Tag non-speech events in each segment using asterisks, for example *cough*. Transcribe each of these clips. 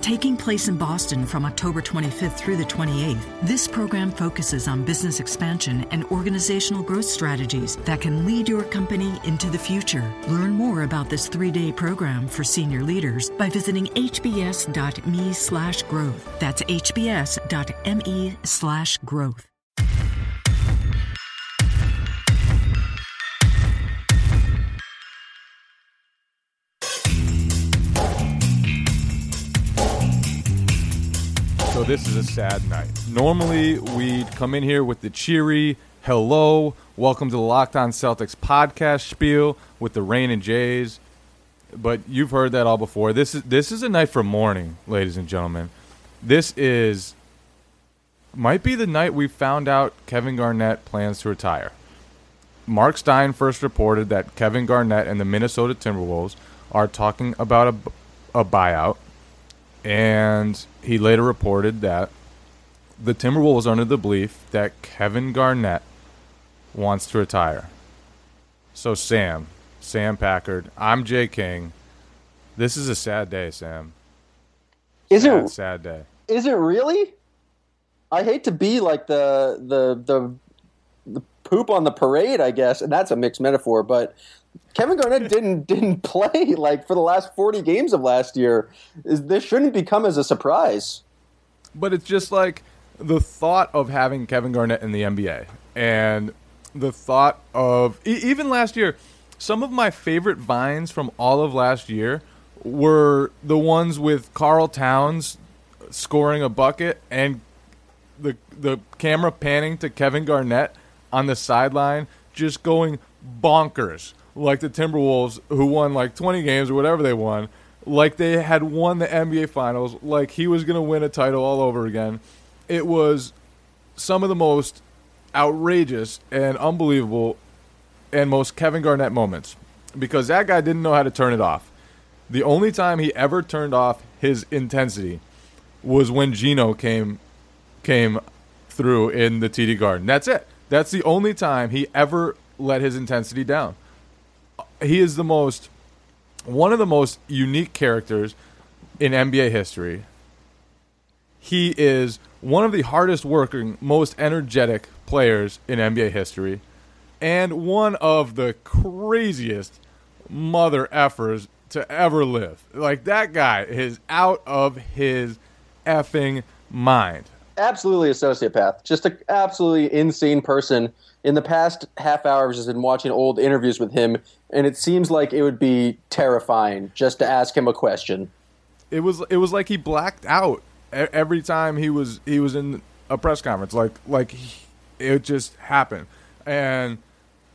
Taking place in Boston from October 25th through the 28th, this program focuses on business expansion and organizational growth strategies that can lead your company into the future. Learn more about this three-day program for senior leaders by visiting hbs.me slash growth. That's hbs.me slash growth. So this is a sad night. Normally we'd come in here with the cheery hello, welcome to the Locked On Celtics podcast spiel with the Rain and Jays. But you've heard that all before. This is this is a night for mourning, ladies and gentlemen. This is might be the night we found out Kevin Garnett plans to retire. Mark Stein first reported that Kevin Garnett and the Minnesota Timberwolves are talking about a, a buyout and he later reported that the Timberwolves are under the belief that Kevin Garnett wants to retire. So, Sam, Sam Packard, I'm Jay King. This is a sad day, Sam. Is sad, it sad day? Is it really? I hate to be like the the the the poop on the parade, I guess, and that's a mixed metaphor, but Kevin Garnett didn't *laughs* didn't play like for the last 40 games of last year. This shouldn't become as a surprise. But it's just like the thought of having Kevin Garnett in the NBA and the thought of even last year, some of my favorite vines from all of last year were the ones with Karl Towns scoring a bucket and the the camera panning to Kevin Garnett on the sideline just going bonkers like the Timberwolves who won like 20 games or whatever they won like they had won the NBA finals like he was going to win a title all over again it was some of the most outrageous and unbelievable and most Kevin Garnett moments because that guy didn't know how to turn it off the only time he ever turned off his intensity was when Gino came came through in the TD Garden. That's it. That's the only time he ever let his intensity down. He is the most one of the most unique characters in NBA history. He is one of the hardest working, most energetic players in NBA history, and one of the craziest mother effers to ever live. Like that guy is out of his effing mind. Absolutely a sociopath. Just an absolutely insane person. In the past half hour, I've just been watching old interviews with him, and it seems like it would be terrifying just to ask him a question. It was it was like he blacked out every time he was he was in a press conference. Like like he, it just happened, and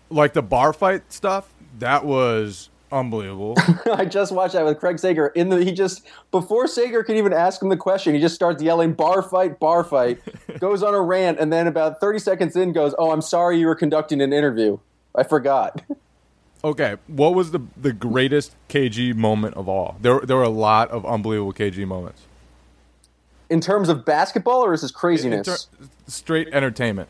like the bar fight stuff that was unbelievable. *laughs* I just watched that with Craig Sager. In the he just before Sager could even ask him the question, he just starts yelling "bar fight, bar fight," *laughs* goes on a rant, and then about thirty seconds in goes, "Oh, I'm sorry, you were conducting an interview. I forgot." Okay, what was the the greatest KG moment of all? There there were a lot of unbelievable KG moments. In terms of basketball, or is this In craziness? ter- straight entertainment.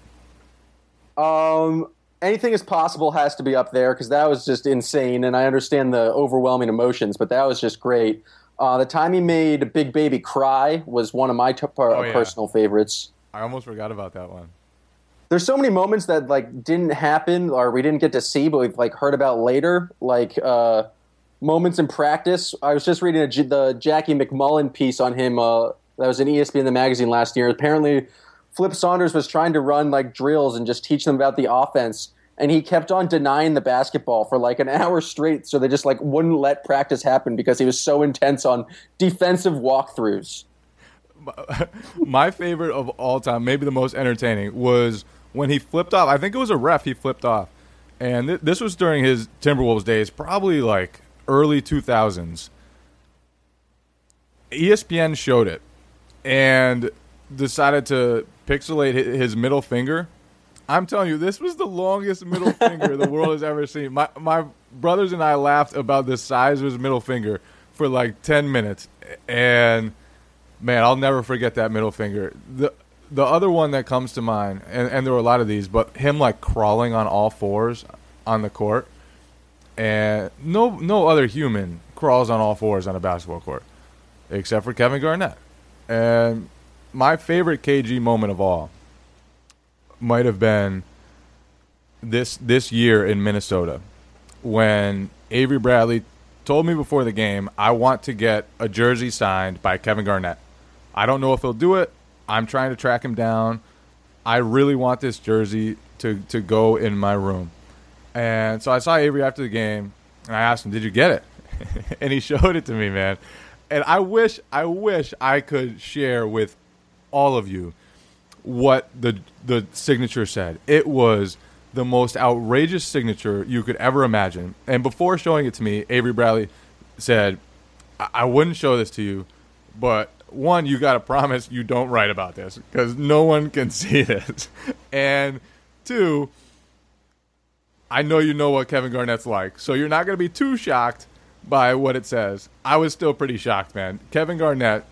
Um, anything is possible has to be up there because that was just insane, and I understand the overwhelming emotions, but that was just great. Uh, the time he made Big Baby cry was one of my t- Oh, yeah. personal favorites. I almost forgot about that one. There's so many moments that like didn't happen or we didn't get to see, but we've like heard about later, like uh, moments in practice. I was just reading a, the Jackie MacMullan piece on him uh, that was in ESPN the magazine last year. Apparently, Flip Saunders was trying to run like drills and just teach them about the offense, and he kept on denying the basketball for like an *laughs* hour straight. So they just like wouldn't let practice happen because he was so intense on defensive walkthroughs. *laughs* My favorite of all time, maybe the most entertaining, was when he flipped off. I think it was a ref he flipped off. And th- this was during his Timberwolves days, probably like early 2000s. ESPN showed it and decided to pixelate his middle finger. I'm telling you, this was the longest middle *laughs* finger the world has ever seen. My my brothers and I laughed about the size of his middle finger for like ten minutes, and man, I'll never forget that middle finger. the The other one that comes to mind, and, and there were a lot of these, but him like crawling on all fours on the court, and no no other human crawls on all fours on a basketball court, except for Kevin Garnett. And my favorite KG moment of all might have been this this year in Minnesota when Avery Bradley told me before the game, I want to get a jersey signed by Kevin Garnett. I don't know if he'll do it. I'm trying to track him down. I really want this jersey to, to go in my room. And so I saw Avery after the game, and I asked him, "Did you get it?" *laughs* and he *laughs* showed it to me, man. And I wish, I wish I could share with all of you what the the signature said. It was the most outrageous signature you could ever imagine. And before showing it to me, Avery Bradley said, I, I wouldn't show this to you, but one, you got to promise you don't write about this because no one can *laughs* see this. and two, I know you know what Kevin Garnett's like, so you're not going to be too shocked by what it says. I was still pretty shocked, man. Kevin Garnett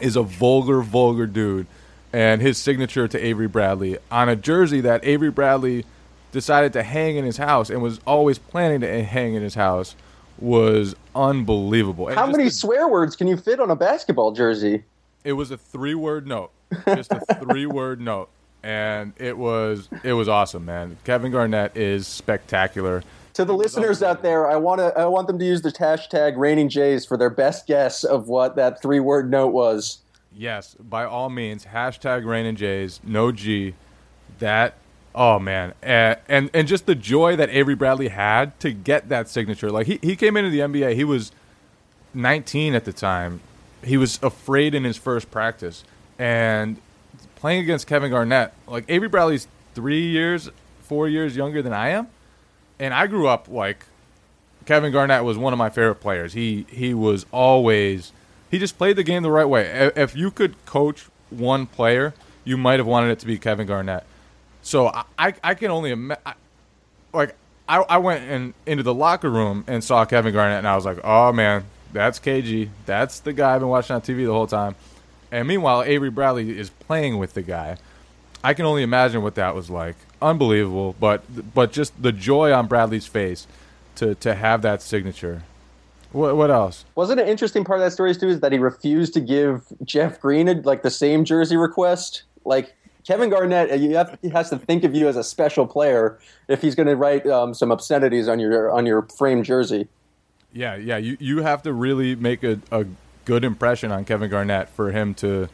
is a vulgar, vulgar dude, and his signature to Avery Bradley on a jersey that Avery Bradley decided to hang in his house and was always planning to hang in his house was unbelievable. How many swear words can you fit on a basketball jersey? It was a three-word note, *laughs* just a three-word note, and it was it was awesome, man. Kevin Garnett is spectacular. To the listeners out there, I want to I want them to use the hashtag Raining Jays for their best guess of what that three-word note was. Yes, by all means, hashtag Raining Jays, no G. That Oh man, and, and and just the joy that Avery Bradley had to get that signature. Like he he came into the NBA, he was 19 at the time. He was afraid in his first practice, and playing against Kevin Garnett. Like Avery Bradley's three years, four years younger than I am, and I grew up like Kevin Garnett was one of my favorite players. He he was always he just played the game the right way. If you could coach one player, you might have wanted it to be Kevin Garnett so I, I can only imagine. Like I, I went in, into the locker room and saw Kevin Garnett, and I was like, oh man, that's KG. That's the guy I've been watching on TV the whole time. And meanwhile, Avery Bradley is playing with the guy. I can only imagine what that was like. Unbelievable, but but just the joy on Bradley's face to to have that signature. What what else? Wasn't an interesting part of that story too is that he refused to give Jeff Green a, like the same jersey request. Like Kevin Garnett, you have, he has to think of you as a special player if he's going to write um, some obscenities on your on your frame jersey. Yeah, yeah, you you have to really make a, a good impression on Kevin Garnett for him to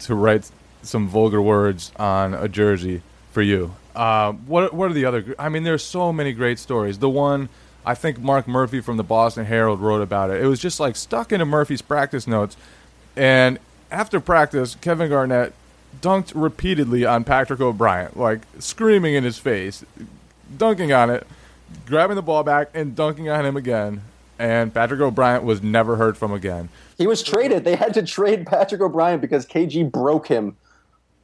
to write some vulgar words on a jersey for you. Uh, what what are the other? I mean, there's so many great stories. The one I think Mark Murphy from the Boston Herald wrote about it. It was just like stuck into Murphy's practice notes, and after practice, Kevin Garnett dunked repeatedly on Patrick O'Bryant, like screaming in his face, dunking on it, grabbing the ball back and dunking on him again. And Patrick O'Bryant was never heard from again. He was traded. They had to trade Patrick O'Bryant because KG broke him.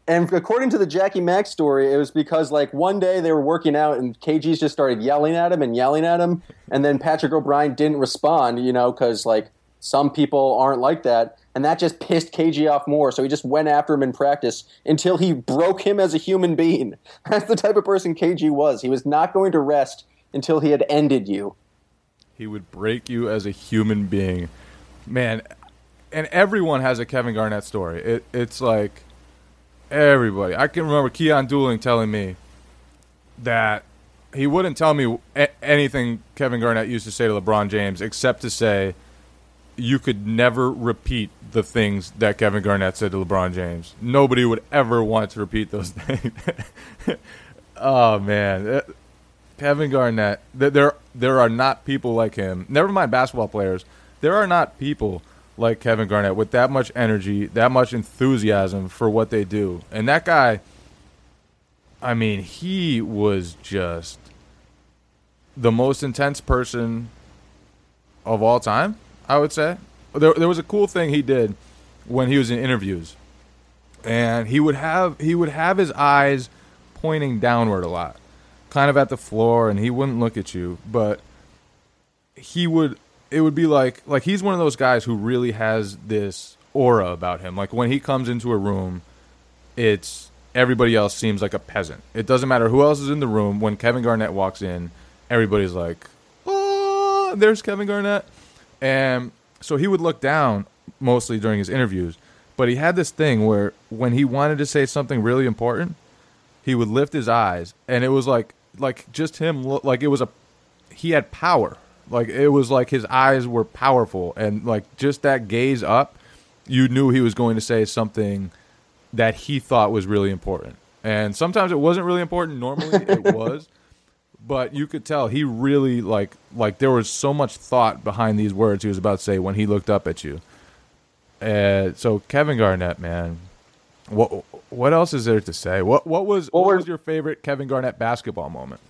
And according to the Jackie Mack story, it was because like one day they were working out and KG's just started yelling at him and yelling at him, and then Patrick O'Bryant didn't respond, you know, because like some people aren't like that and that just pissed KG off more. So he just went after him in practice until he broke him as a human being. *laughs* That's the type of person KG was. He was not going to rest until he had ended you. He would break you as a human being, man. And everyone has a Kevin Garnett story. It, it's like everybody. I can remember Keyon Dooling telling me that he wouldn't tell me anything Kevin Garnett used to say to LeBron James except to say you could never repeat the things that Kevin Garnett said to LeBron James. Nobody would ever want to repeat those *laughs* things. oh man, uh, Kevin Garnett. There, there are not people like him. Never mind basketball players. There are not people like Kevin Garnett with that much energy, that much enthusiasm for what they do. And that guy, I mean, he was just the most intense person of all time. I would say. There, there was a cool thing he did when he was in interviews, and he would have he would have his eyes pointing downward a lot, kind of at the floor, and he wouldn't look at you. But he would it would be like like he's one of those guys who really has this aura about him. Like when he comes into a room, it's everybody else seems like a peasant. It doesn't matter who else is in the room. When Kevin Garnett walks in, everybody's like, "Oh, there's Kevin Garnett," and so he would look down mostly during his interviews. But he had this thing where when he wanted to say something really important, he would lift his eyes, and it was like like just him like it was a he had power. Like it was like his eyes were powerful, and like just that gaze up, you knew he was going to say something that he thought was really important. And sometimes it wasn't really important. Normally it *laughs* was, but you could tell he really like like there was so much thought behind these words he was about to say when he looked up at you. And so Kevin Garnett, man, what what else is there to say? What what was what we're- was your favorite Kevin Garnett basketball moment?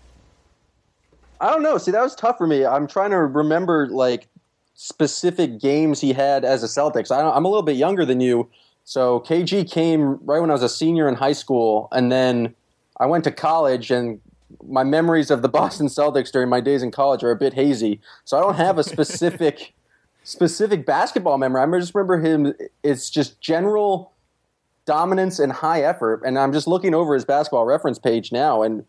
I don't know. See, that was tough for me. I'm trying to remember like specific games he had as a Celtics. I, I'm a little bit younger than you, so KG came right when I was a senior in high school, and then I went to college, and my memories of the *laughs* Boston Celtics during my days in college are a bit hazy. So I don't have a specific *laughs* specific basketball memory. I just remember him. It's just general dominance and high effort. And I'm just looking over his basketball reference page now, and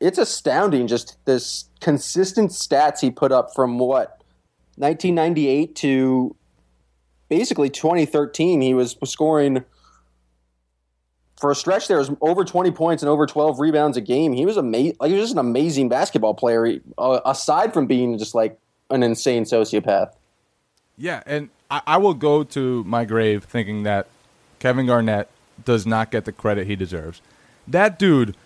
it's astounding just this consistent stats he put up from what 1998 to basically 2013 he was scoring for a stretch there was over 20 points and over 12 rebounds a game he was amazing like he was just an amazing basketball player he, uh, aside from being just like an insane sociopath Yeah, and I, I will go to my grave thinking that Kevin Garnett does not get the credit he deserves. That dude,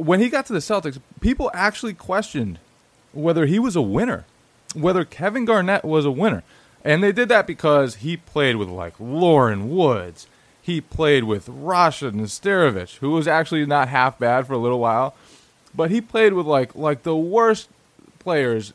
when he got to the Celtics, people actually questioned whether he was a winner, whether Kevin Garnett was a winner. And they did that because he played with like Loren Woods. He played with Rasho Nesterovic, who was actually not half bad for a little while. But he played with like like the worst players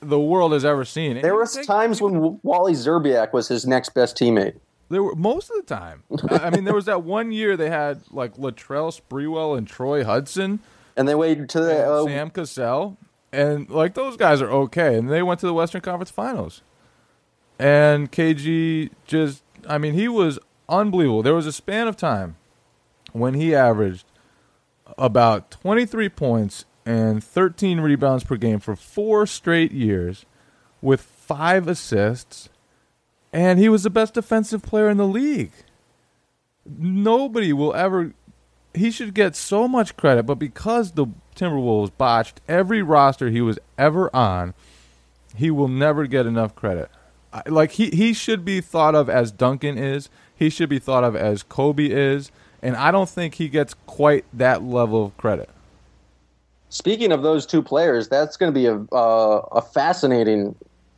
the world has ever seen. There were times when Wally Szczerbiak was his next best teammate There were most of the time. I mean, there was that one year they had like Latrell Sprewell and Troy Hudson, and they waited to the uh, Sam Cassell, and like those guys are okay, and they went to the Western Conference Finals. And KG just, I mean, he was unbelievable. There was a span of time when he averaged about 23 points and 13 rebounds per game for four straight years with five assists and he was the best defensive player in the league. Nobody will ever. He should get so much credit, but because the Timberwolves botched every roster he was ever on, he will never get enough credit. Like he, he should be thought of as Duncan is. He should be thought of as Kobe is, and I don't think he gets quite that level of credit. Speaking of those two players, that's going to be a uh, a fascinating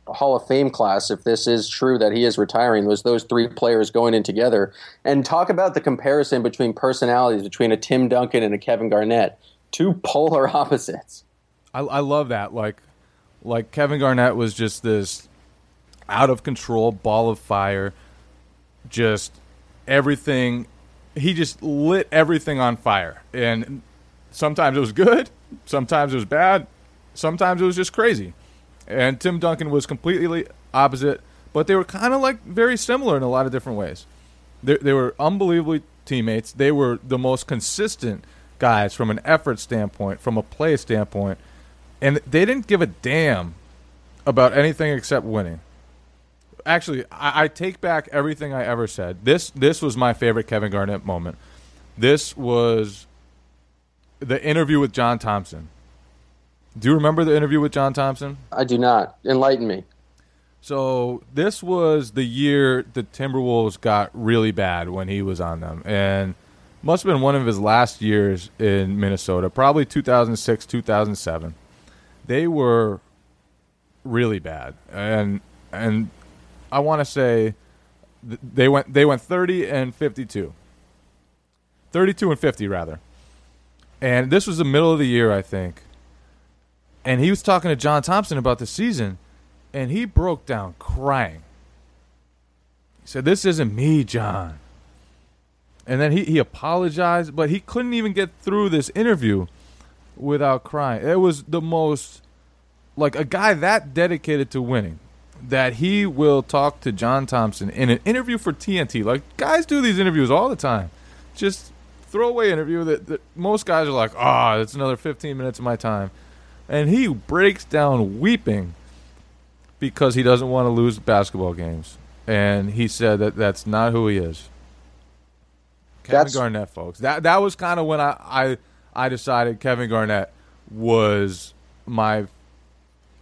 Hall of Fame class if this is true that he is retiring. Was those three players going in together? And talk about the comparison between personalities between a Tim Duncan and a Kevin Garnett, two polar *laughs* opposites. I, I love that. Like, like Kevin Garnett was just this out of control ball of fire. Just everything. He just lit everything on fire, and sometimes it was good, sometimes it was bad, sometimes it was just crazy. And Tim Duncan was completely opposite, but they were kind of like very similar in a lot of different ways. They, they were unbelievably teammates. They were the most consistent guys from an effort standpoint, from a play standpoint, and they didn't give a damn about anything except winning. Actually, I, I take back everything I ever said. This this was my favorite Kevin Garnett moment. This was the interview with John Thompson. Do you remember the interview with John Thompson? I do not. Enlighten me. So this was the year the Timberwolves got really bad when he was on them, and must have been one of his last years in Minnesota, probably 2006, 2007. They were really bad, and and I want to say they went they went 30 and 52, 32 and 50 rather, and this was the middle of the year, I think. And he was talking to John Thompson about the season and he broke down crying. He said, This isn't me, John. And then he, he apologized, but he couldn't even get through this interview without crying. It was the most like a guy that dedicated to winning that he will talk to John Thompson in an interview for TNT. Like guys do these interviews all the time. Just throwaway interview that, that most guys are like, "Ah, oh, it's another 15 minutes of my time." And he breaks down weeping because he doesn't want to lose basketball games. And he said that that's not who he is. Kevin that's... Garnett, folks. That that was kind of when I, I I decided Kevin Garnett was my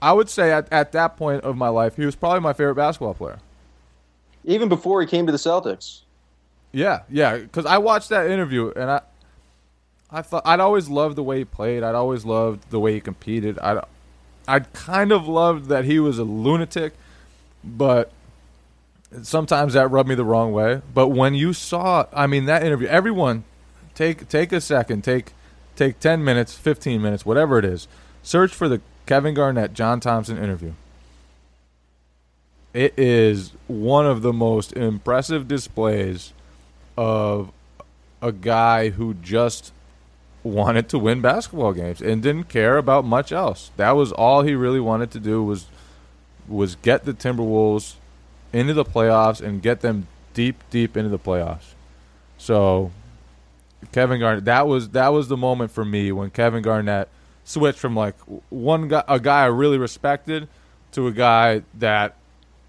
I would say at, at that point of my life, he was probably my favorite basketball player. Even before he came to the Celtics. Yeah, yeah, because I watched that interview and I, I thought I'd always loved the way he played. I'd always loved the way he competed. I, I kind of loved that he was a lunatic, but sometimes that rubbed me the wrong way. But when you saw, I mean, that interview, everyone, take take a second, take take ten minutes, fifteen minutes, whatever it is, search for the Kevin Garnett, John Thompson interview. It is one of the most impressive displays of a guy who just wanted to win basketball games and didn't care about much else. That was all he really wanted to do was was get the Timberwolves into the playoffs and get them deep deep into the playoffs. So Kevin Garnett that was that was the moment for me when Kevin Garnett switched from like one guy, a guy I really respected, to a guy that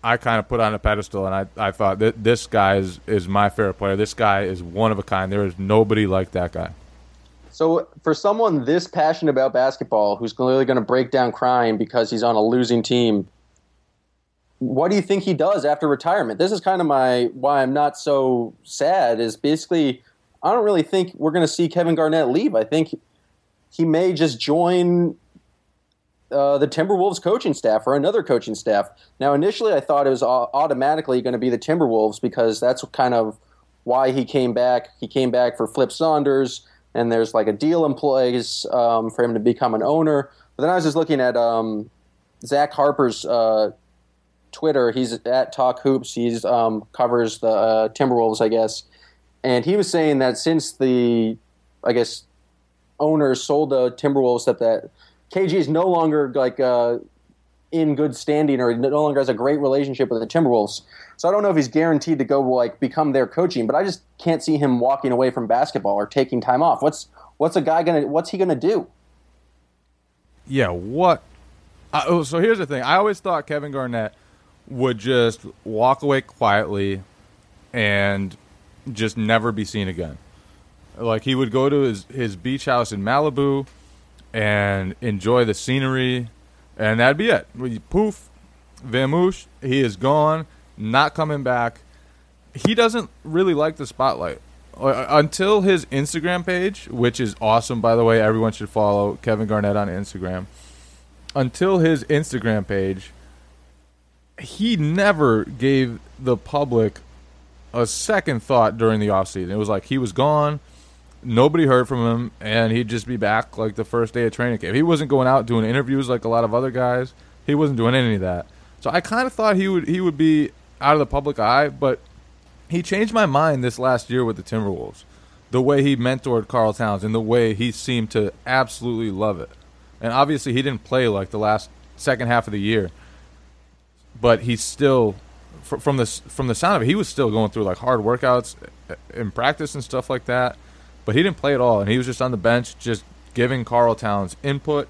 I kind of put on a pedestal, and I, I thought that this guy is, is my favorite player. This guy is one of a kind. There is nobody like that guy. So, for someone this passionate about basketball, who's clearly going to break down crying because he's on a losing team, what do you think he does after retirement? This is kind of my why I'm not so sad. Is basically I don't really think we're going to see Kevin Garnett leave. I think he may just join uh, the Timberwolves coaching staff or another coaching staff. Now, initially, I thought it was automatically going to be the Timberwolves because that's kind of why he came back. He came back for Flip Saunders, and there's like a deal in place um, for him to become an owner. But then I was just looking at um, Zach Harper's uh, Twitter. He's at Talk Hoops. He's um, covers the uh, Timberwolves, I guess, and he was saying that since the, I guess owners sold the Timberwolves that that KG is no longer like uh, in good standing or no longer has a great relationship with the Timberwolves. So I don't know if he's guaranteed to go like become their coaching, but I just can't see him walking away from basketball or taking time off. What's what's a guy gonna what's he gonna do? Yeah, what? Uh, oh, so here's the thing. I always thought Kevin Garnett would just walk away quietly and just never be seen again. Like he would go to his, his beach house in Malibu and enjoy the scenery, and that'd be it. Poof, Vamoosh, he is gone, not coming back. He doesn't really like the spotlight uh, until his Instagram page, which is awesome by the way. Everyone should follow Kevin Garnett on Instagram. Until his Instagram page, he never gave the public a second thought during the offseason. It was like he was gone nobody heard from him, and he'd just be back like the first day of training camp. He wasn't going out doing interviews like a lot of other guys. He wasn't doing any of that. So I kind of thought he would he would be out of the public eye, but he changed my mind this last year with the Timberwolves. The way he mentored Karl Towns and the way he seemed to absolutely love it. And obviously he didn't play like the last second half of the year, but he's still from the from the sound of it, he was still going through like hard workouts uh, in practice and stuff like that but he didn't play at all, and he was just on the bench, just giving Karl Towns input,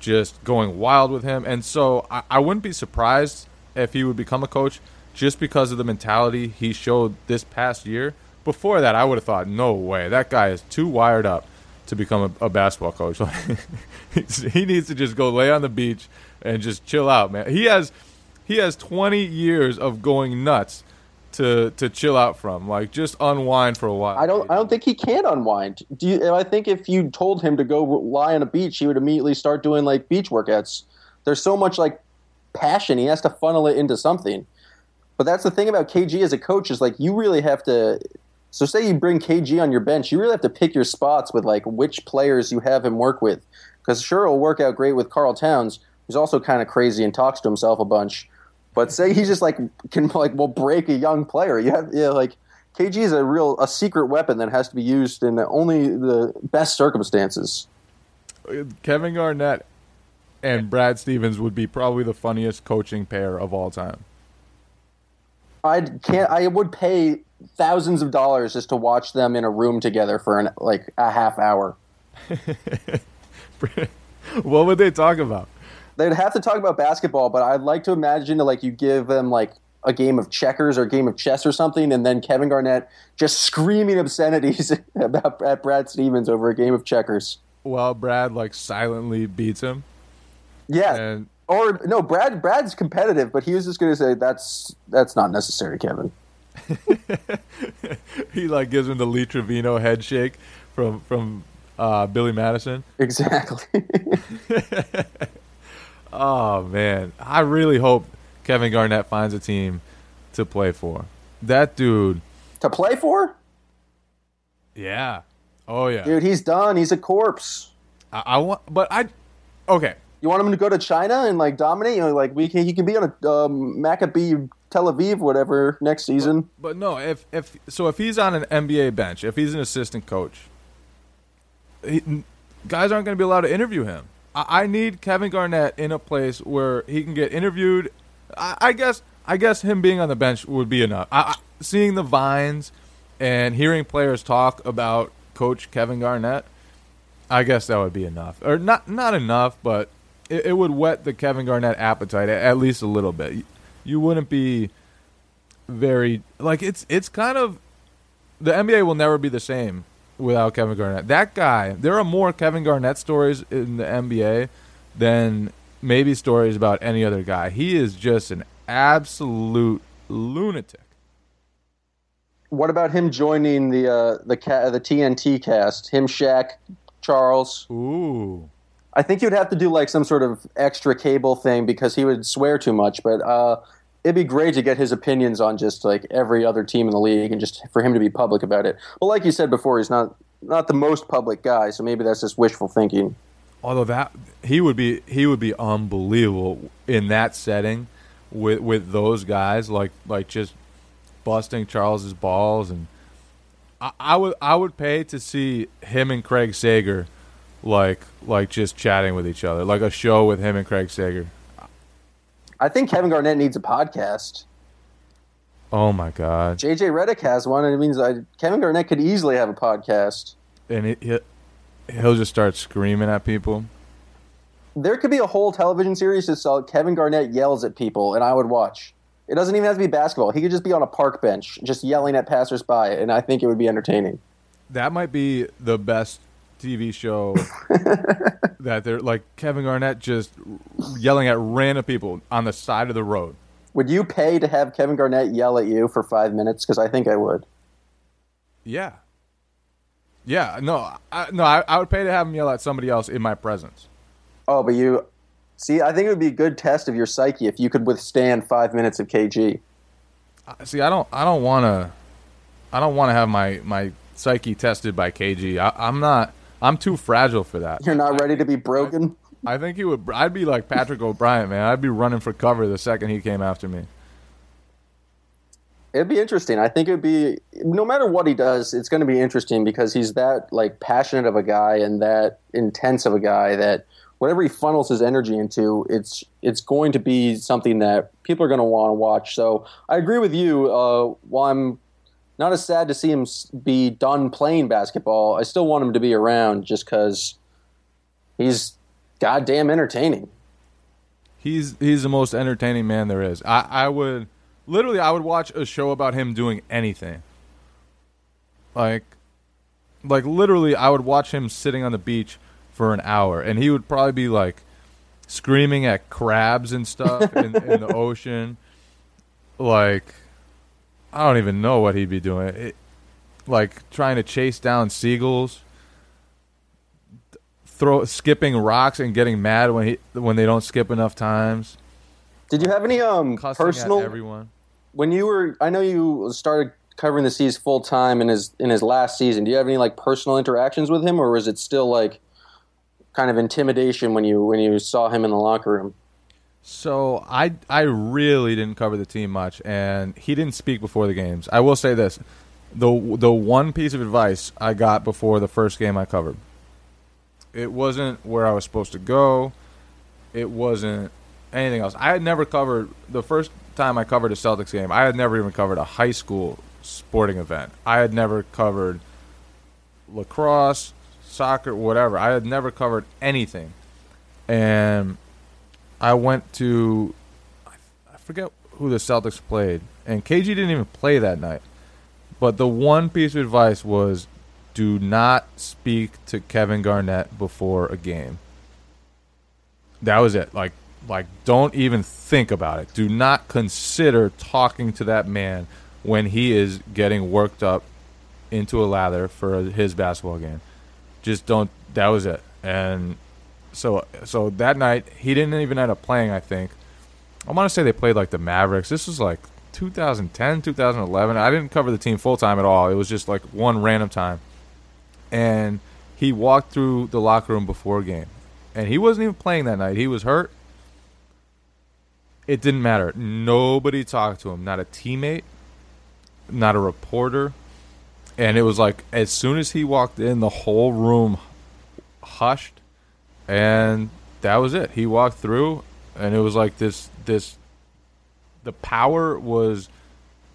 just going wild with him. And so I, I wouldn't be surprised if he would become a coach just because of the mentality he showed this past year. Before that, I would have thought, no way, that guy is too wired up to become a, a basketball coach. *laughs* he needs to just go lay on the beach and just chill out, man. He has he has 20 years of going nuts to to chill out from. Like just unwind for a while. I don't I don't think he can unwind. Do you I think if you told him to go lie on a beach, he would immediately start doing like beach workouts. There's so much like passion, he has to funnel it into something. But that's the thing about KG as a coach is like you really have to so say you bring KG on your bench, you really have to pick your spots with like which players you have him work with. Because sure it'll work out great with Karl Towns, who's also kind of crazy and talks to himself a bunch. But say he just like can like will break a young player. You have yeah like KG is a real a secret weapon that has to be used in only the best circumstances. Kevin Garnett and Brad Stevens would be probably the funniest coaching pair of all time. I can't. I would pay thousands of dollars just to watch them in a room together for an like a half hour. *laughs* what would they talk about? They'd have to talk about basketball, but I'd like to imagine like you give them like a game of checkers or a game of chess or something, and then Kevin Garnett just screaming obscenities *laughs* about at Brad Stevens over a game of checkers. Well, Brad like silently beats him. Yeah. And or no, Brad Brad's competitive, but he was just going to say that's that's not necessary, Kevin. *laughs* he like gives him the Lee Trevino head shake from from uh, Billy Madison. Exactly. *laughs* oh man, I really hope Kevin Garnett finds a team to play for. That dude. to play for? Yeah. Oh yeah. Dude, he's done. He's a corpse. I, I want, but I. Okay. You want him to go to China and like dominate? You know, like we can, he can be on a um, Maccabi Tel Aviv, whatever, next season. But no, if if so, if he's on an NBA bench, if he's an assistant coach, he, guys aren't going to be allowed to interview him. I, I, need Kevin Garnett in a place where he can get interviewed. I, I guess I guess him being on the bench would be enough. I, seeing the vines and hearing players talk about Coach Kevin Garnett, I guess that would be enough, or not not enough, but it, it would whet the Kevin Garnett appetite at, at least a little bit. You wouldn't be very like it's it's kind of the NBA will never be the same without Kevin Garnett. That guy, there are more Kevin Garnett stories in the NBA than maybe stories about any other guy. He is just an absolute lunatic. What about him joining the uh, the ca- the TNT cast? Him, Shaq, Charles. Ooh. I think you'd have to do like some sort of extra cable thing because he would swear too much. But uh, it'd be great to get his opinions on just like every other team in the league and just for him to be public about it. But like you said before, he's not not the most public guy, so maybe that's just wishful thinking. Although that he would be he would be unbelievable in that setting with with those guys like like just busting Charles's balls and I, I would I would pay to see him and Craig Sager like like just chatting with each other like a show with him and Craig Sager. I think Kevin Garnett needs a podcast. Oh my god! JJ Redick has one, and it means I, Kevin Garnett could easily have a podcast. And it, he, he'll just start screaming at people. There could be a whole television series just so Kevin Garnett yells at people, and I would watch. It doesn't even have to be basketball. He could just be on a park bench, just yelling at passersby, and I think it would be entertaining. That might be the best TV show *laughs* that they're like Kevin Garnett just yelling at random people on the side of the road. Would you pay to have Kevin Garnett yell at you for five minutes? Because I think I would. Yeah. Yeah. No. I, no. I, I would pay to have him yell at somebody else in my presence. Oh, but you see, I think it would be a good test of your psyche if you could withstand five minutes of KG. See, I don't. I don't want to. I don't want to have my my psyche tested by KG. I, I'm not. I'm too fragile for that. You're not ready to be broken. I think he would. I'd be like Patrick O'Bryant, man. I'd be running for cover the second he came after me. It'd be interesting. I think it'd be no matter what he does, it's going to be interesting because he's that like passionate of a guy and that intense of a guy that whatever he funnels his energy into, it's it's going to be something that people are going to want to watch. So I agree with you. Uh, while I'm not as sad to see him be done playing basketball, I still want him to be around just because he's goddamn entertaining. He's he's the most entertaining man there is. I, I would literally I would watch a show about him doing anything. Like like literally I would watch him sitting on the beach for an hour and he would probably be like screaming at crabs and stuff in, in the *laughs* ocean. Like I don't even know what he'd be doing. It, like trying to chase down seagulls throw skipping rocks and getting mad when he when they don't skip enough times. Did you have any um Cussing personal everyone? when you were? I know you started covering the C's full time in his in his last season. Do you have any like personal interactions with him, or was it still like kind of intimidation when you when you saw him in the locker room? So I I really didn't cover the team much, and he didn't speak before the games. I will say this: the the one piece of advice I got before the first game I covered, it wasn't where I was supposed to go. it wasn't anything else. I had never covered the first time I covered a Celtics game. I had never even covered a high school sporting event. I had never covered lacrosse, soccer, whatever. I had never covered anything, and I went to I forget who the Celtics played, and KG didn't even play that night. But the one piece of advice was do not speak to Kevin Garnett before a game. That was it. Like like don't even think about it. Do not consider talking to that man when he is getting worked up into a lather for his basketball game. Just don't that was it. And so so that night he didn't even end up playing, I think. I want to say they played like the Mavericks. This was like 2010, 2011. I didn't cover the team full time at all. It was just like one random time. And he walked through the locker room before game. And he wasn't even playing that night. He was hurt. It didn't matter. Nobody talked to him. Not a teammate, not a reporter. And it was like as soon as he walked in, the whole room hushed. And that was it. He walked through and it was like this this the power was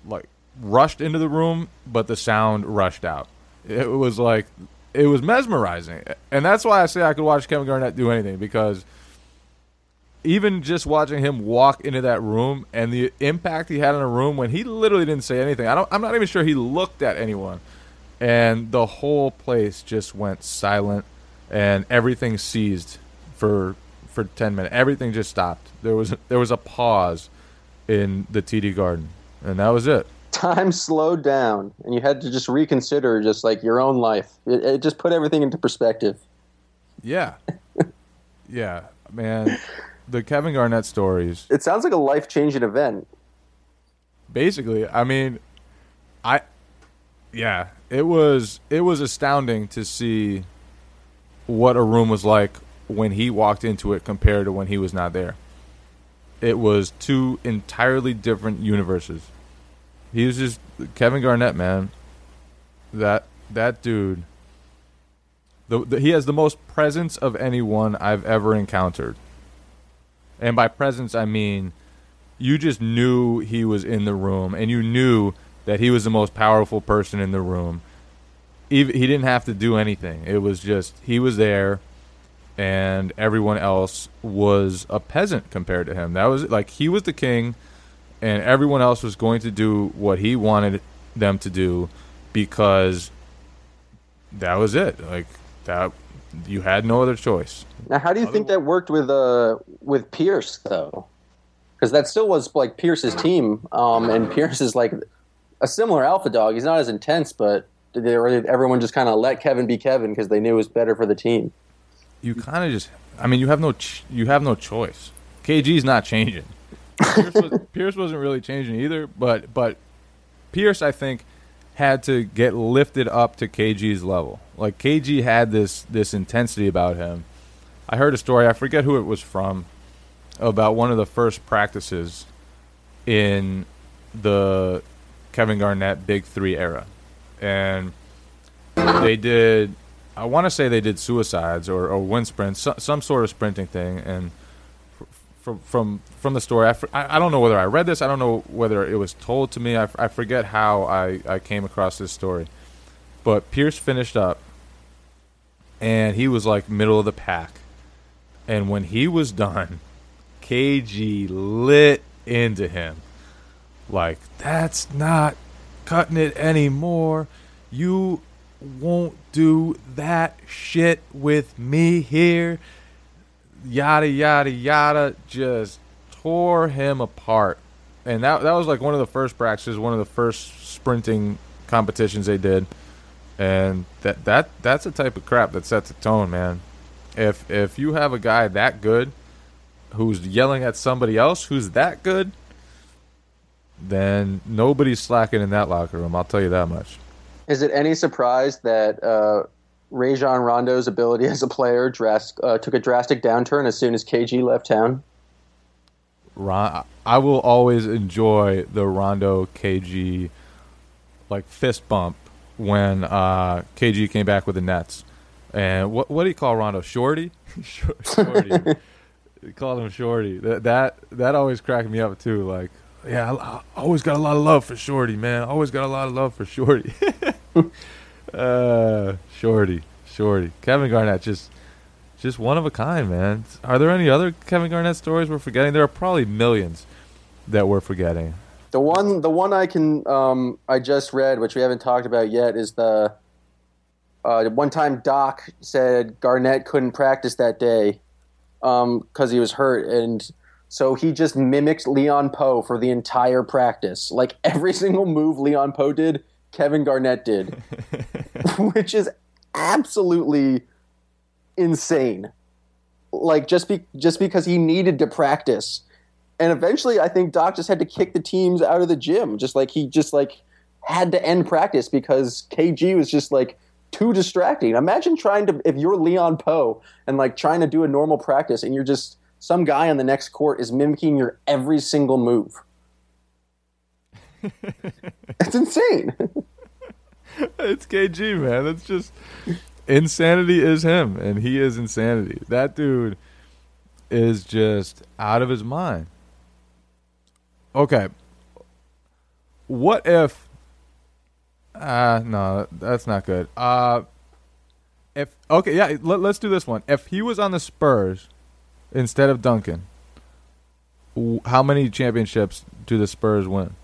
like rushed into the room, but the sound rushed out. It was like it was mesmerizing, and that's why I say I could watch Kevin Garnett do anything because even just watching him walk into that room and the impact he had in a room when he literally didn't say anything. I don't. I'm not even sure he looked at anyone, and the whole place just went silent, and everything ceased for for ten minutes. Everything just stopped. There was there was a pause in the TD Garden, and that was it. Time slowed down, and you had to just reconsider just like your own life. It, it just put everything into perspective. Yeah, *laughs* yeah, man. The Kevin Garnett stories. It sounds like a life changing event. Basically, I mean, I, yeah, it was it was astounding to see what a room was like when he walked into it compared to when he was not there it was two entirely different universes. He was just Kevin Garnett, man. That that dude. The, the, he has the most presence of anyone I've ever encountered. And by presence, I mean you just knew he was in the room, and you knew that he was the most powerful person in the room. He, didn't have to do anything. It was just he was there and everyone else was a peasant compared to him. That was like he was the king, and everyone else was going to do what he wanted them to do because that was it. Like that, you had no other choice. Now, how do you think that worked with uh with Pierce though? Because that still was like Pierce's team, um, and Pierce is like a similar alpha dog. He's not as intense, but they, everyone just kind of let Kevin be Kevin because they knew it was better for the team you kind of just. I mean, you have no ch- you have no choice. KG's not changing. Pierce, was, *laughs* Pierce wasn't really changing either, but but Pierce, I think, had to get lifted up to KG's level. Like KG had this this intensity about him. I heard a story. I forget who it was from about one of the first practices in the Kevin Garnett Big Three era, and they did I want to say they did suicides or, or wind sprints, some, some sort of sprinting thing. And from from from the story, I, I don't know whether I read this. I don't know whether it was told to me. I, I forget how I, I came across this story. But Pierce finished up, and he was like middle of the pack. And when he was done, KG lit into him. Like, that's not cutting it anymore. You won't do that shit with me here. Yada yada yada. Just tore him apart. And that that was like one of the first practices, one of the first sprinting competitions they did. And that that that's the type of crap that sets a tone, man. If if you have a guy that good who's yelling at somebody else who's that good, then nobody's slacking in that locker room. I'll tell you that much. Is it any surprise that uh, Rajon Rondo's ability as a player drastic, uh, took a drastic downturn as soon as KG left town? Ron, I will always enjoy the Rondo KG like fist bump when uh, KG came back with the Nets. And what what do you call Rondo? Shorty, *laughs* Shorty. Called him Shorty. That that that always cracked me up too. Like, yeah, I, I always got a lot of love for Shorty, man. I always got a lot of love for Shorty. *laughs* uh, Shorty, Shorty. Kevin Garnett, just just one of a kind, man. Are there any other Kevin Garnett stories we're forgetting? There are probably millions that we're forgetting. The one, the one I can, um, I just read, which we haven't talked about yet, is the uh, one time Doc said Garnett couldn't practice that day because um, he was hurt, and so he just mimicked Leon Powe for the entire practice. Like every *laughs* single move Leon Powe did, Kevin Garnett did, *laughs* which is absolutely insane. Like just be just because he needed to practice, and eventually I think Doc just had to kick the teams out of the gym. Just like he just like had to end practice because KG was just like too distracting. Imagine trying to if you're Leon Powe and like trying to do a normal practice and you're just some guy on the next court is mimicking your every single move. *laughs* it's insane. it's KG, man. That's just insanity is him and he is insanity. That dude is just out of his mind. Okay. What if uh no, that's not good. Uh if okay, yeah, let, let's do this one. If he was on the Spurs instead of Duncan, how many championships do the Spurs win?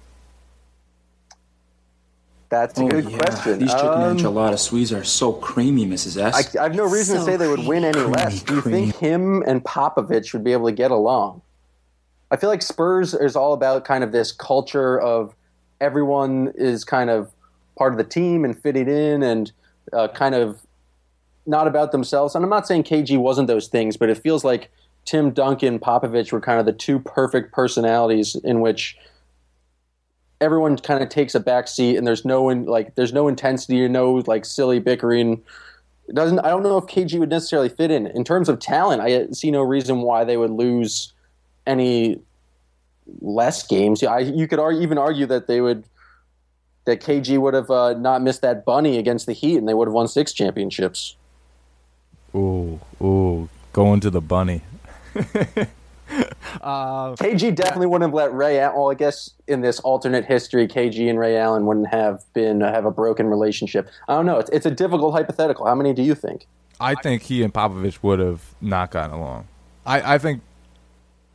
That's a oh, good yeah. question. These chicken um, enchilada sweets are so creamy, Mrs. S. I, I have no reason so to say they would win any creamy, less. Do you creamy. think him and Popovich would be able to get along? I feel like Spurs is all about kind of this culture of everyone is kind of part of the team and fitting in and uh, kind of not about themselves. And I'm not saying KG wasn't those things, but it feels like Tim Duncan, Popovich were kind of the two perfect personalities in which everyone kind of takes a back seat and there's no in, like there's no intensity or no like silly bickering. It doesn't I don't know if KG would necessarily fit in. In terms of talent, I see no reason why they would lose any less games. I, you could argue, even argue that they would that KG would have uh, not missed that bunny against the Heat and they would have won six championships. Ooh, ooh, going to the bunny. *laughs* uh, KG definitely wouldn't have let Ray. Well, I guess in this alternate history, KG and Ray Allen wouldn't have been uh, have a broken relationship. I don't know. It's, it's a difficult hypothetical. How many do you think? I think he and Popovich would have not gotten along. I, I think,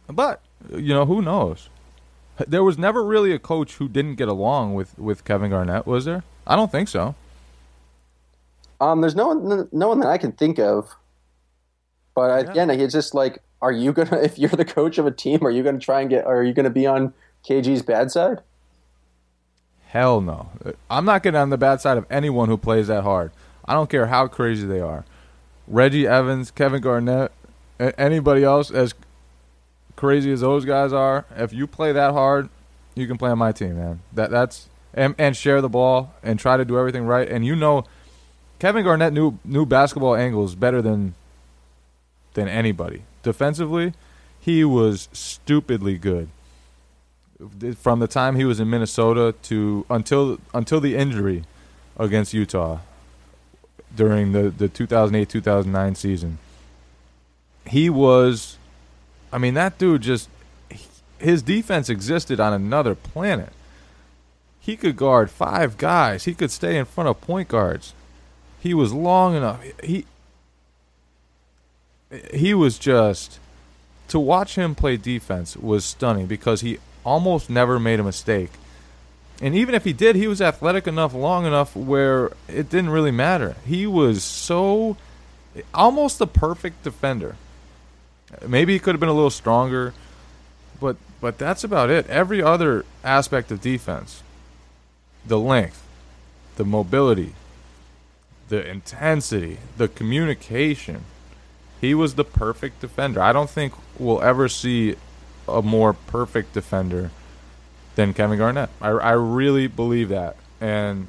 but you know who knows. There was never really a coach who didn't get along with, with Kevin Garnett, was there? I don't think so. Um, there's no one, no one that I can think of. But yeah. again, it's just like, are you gonna? *laughs* If you're the coach of a team, are you gonna try and get? Are you gonna be on KG's bad side? Hell no. I'm not getting on the bad side of anyone who plays that hard. I don't care how crazy they are. Reggie Evans, Kevin Garnett, anybody else as crazy as those guys are, if you play that hard, you can play on my team, man. That that's and, and share the ball and try to do everything right. And you know, Kevin Garnett knew knew basketball angles better than than anybody. Defensively, he was stupidly good. From the time he was in Minnesota to until until the injury against Utah during the the 2008-2009 season. He was I mean, that dude just his defense existed on another planet. He could guard five guys. He could stay in front of point guards. He was long enough. He he was just to watch him play defense was stunning because he almost never made a mistake. And even if he did, he was athletic enough, long enough where it didn't really matter. He was so almost the perfect defender. Maybe he could have been a little stronger, but but that's about it. Every other aspect of defense, the length, the mobility, the intensity, the communication, he was the perfect defender. I don't think we'll ever see a more perfect defender than Kevin Garnett. I, I really believe that. And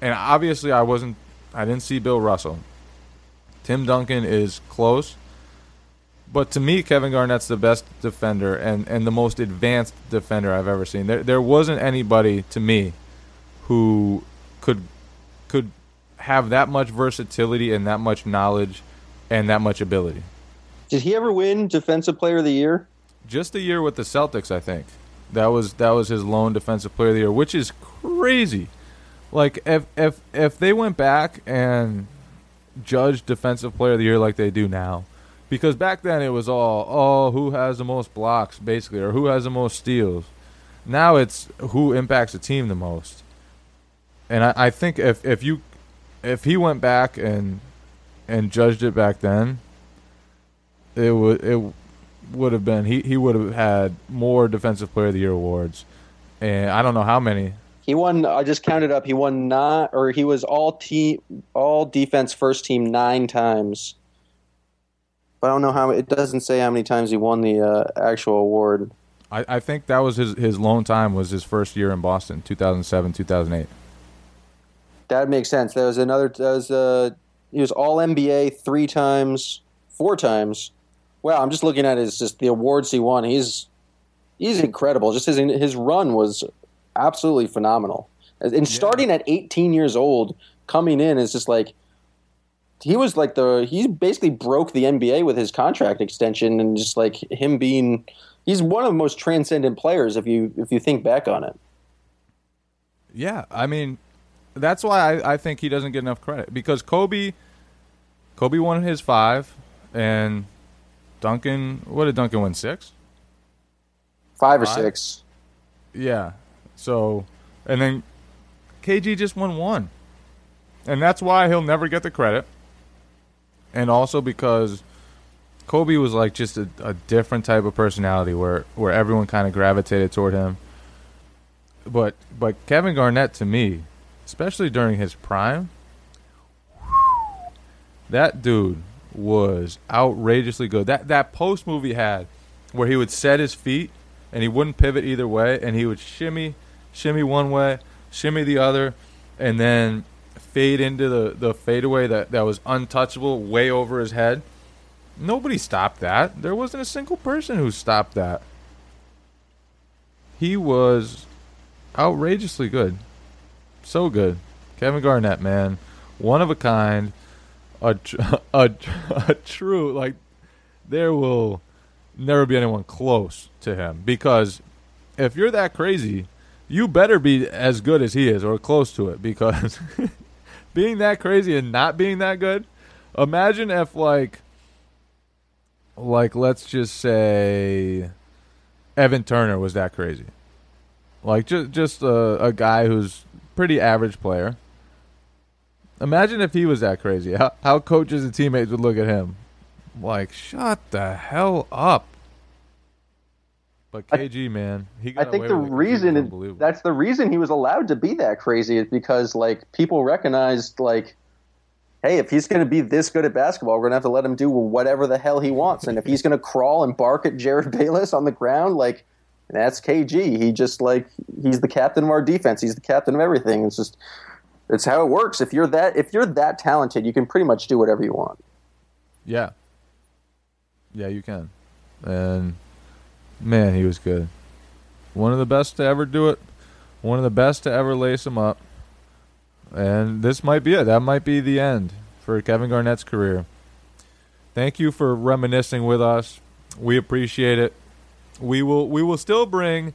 and obviously I wasn't I didn't see Bill Russell. Tim Duncan is close. But to me, Kevin Garnett's the best defender and, and the most advanced defender I've ever seen. There there wasn't anybody to me who could could have that much versatility and that much knowledge and that much ability. Did he ever win Defensive Player of the Year? Just a year with the Celtics, I think. That was that was his lone Defensive Player of the Year, which is crazy. Like if if if they went back and judged Defensive Player of the Year like they do now, because back then it was all oh who has the most blocks basically or who has the most steals. Now it's who impacts the team the most. And I, I think if if you if he went back and and judged it back then, it would it would have been he he would have had more defensive player of the year awards, and I don't know how many. He won. I just counted up. He won not, or he was all team, all defense first team nine times. But I don't know how. It doesn't say how many times he won the uh, actual award. I, I think that was his his lone time was his first year in Boston, two thousand seven, two thousand eight. That makes sense. There was another. There was uh, he was all NBA three times, four times. Wow, I'm just looking at his just the awards he won. He's he's incredible. Just his his run was absolutely phenomenal. And starting at 18 years old, coming in is just like he was like the he basically broke the NBA with his contract extension and just like him being he's one of the most transcendent players if you if you think back on it. Yeah, I mean, that's why I, I think he doesn't get enough credit because Kobe, Kobe won his five, and Duncan, what did Duncan win six? Five or Five? six. Yeah. So, and then KG just won one. And that's why he'll never get the credit. And also because Kobe was like just a, a different type of personality where, where everyone kind of gravitated toward him. But but Kevin Garnett to me, especially during his prime, that dude was outrageously good. That that post movie had where he would set his feet and he wouldn't pivot either way and he would shimmy shimmy one way, shimmy the other, and then fade into the, the fadeaway that, that was untouchable way over his head. Nobody stopped that. There wasn't a single person who stopped that. He was outrageously good. So good. Kevin Garnett, man. One of a kind. A, tr- *laughs* a, tr- *laughs* a true, like, there will never be anyone close to him because if you're that crazy, you better be as good as he is or close to it because *laughs* being that crazy and not being that good, imagine if like like let's just say Evan Turner was that crazy. Like just just a, a guy who's pretty average player. Imagine if he was that crazy. How, how coaches and teammates would look at him. Like, shut the hell up. But KG, man, he I think away the with it 'cause he was reason unbelievable. that's the reason he was allowed to be that crazy is because like people recognized like hey if he's going to be this good at basketball we're going to have to let him do whatever the hell he wants and if he's going *laughs* to crawl and bark at Jerryd Bayless on the ground like that's KG he just like he's the captain of our defense he's the captain of everything it's just it's how it works if you're that if you're that talented you can pretty much do whatever you want Yeah. Yeah, you can. And man, he was good. One of the best to ever do it. One of the best to ever lace him up. And this might be it. That might be the end for Kevin Garnett's career. Thank you for reminiscing with us. We appreciate it. We will we will still bring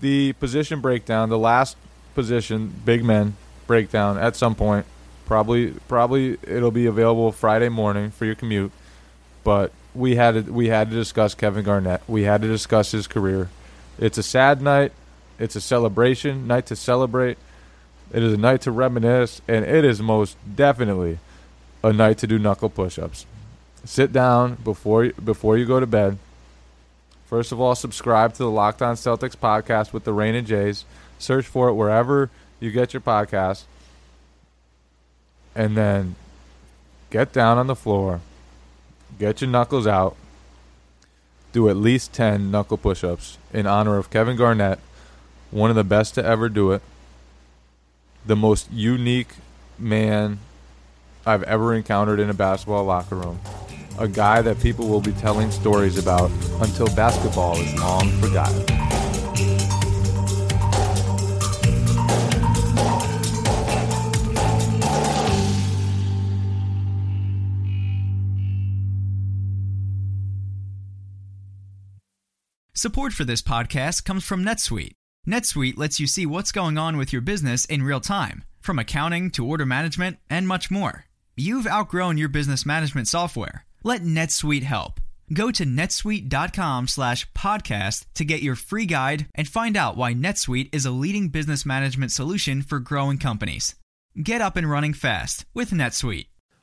the position breakdown, the last position, big men breakdown at some point. Probably probably it'll be available Friday morning for your commute. But we had to, we had to discuss Kevin Garnett. We had to discuss his career. It's a sad night. It's a celebration night to celebrate. It is a night to reminisce, and it is most definitely a night to do knuckle push-ups. Sit down before before you go to bed. First of all, subscribe to the Locked On Celtics podcast with the Rain and Jays. Search for it wherever you get your podcast, and then get down on the floor, get your knuckles out, do at least 10 knuckle push ups in honor of Kevin Garnett, one of the best to ever do it, the most unique man I've ever encountered in a basketball locker room, a guy that people will be telling stories about until basketball is long forgotten. Support for this podcast comes from NetSuite. NetSuite lets you see what's going on with your business in real time, from accounting to order management and much more. You've outgrown your business management software. Let NetSuite help. Go to netsuite.com slash podcast to get your free guide and find out why NetSuite is a leading business management solution for growing companies. Get up and running fast with NetSuite.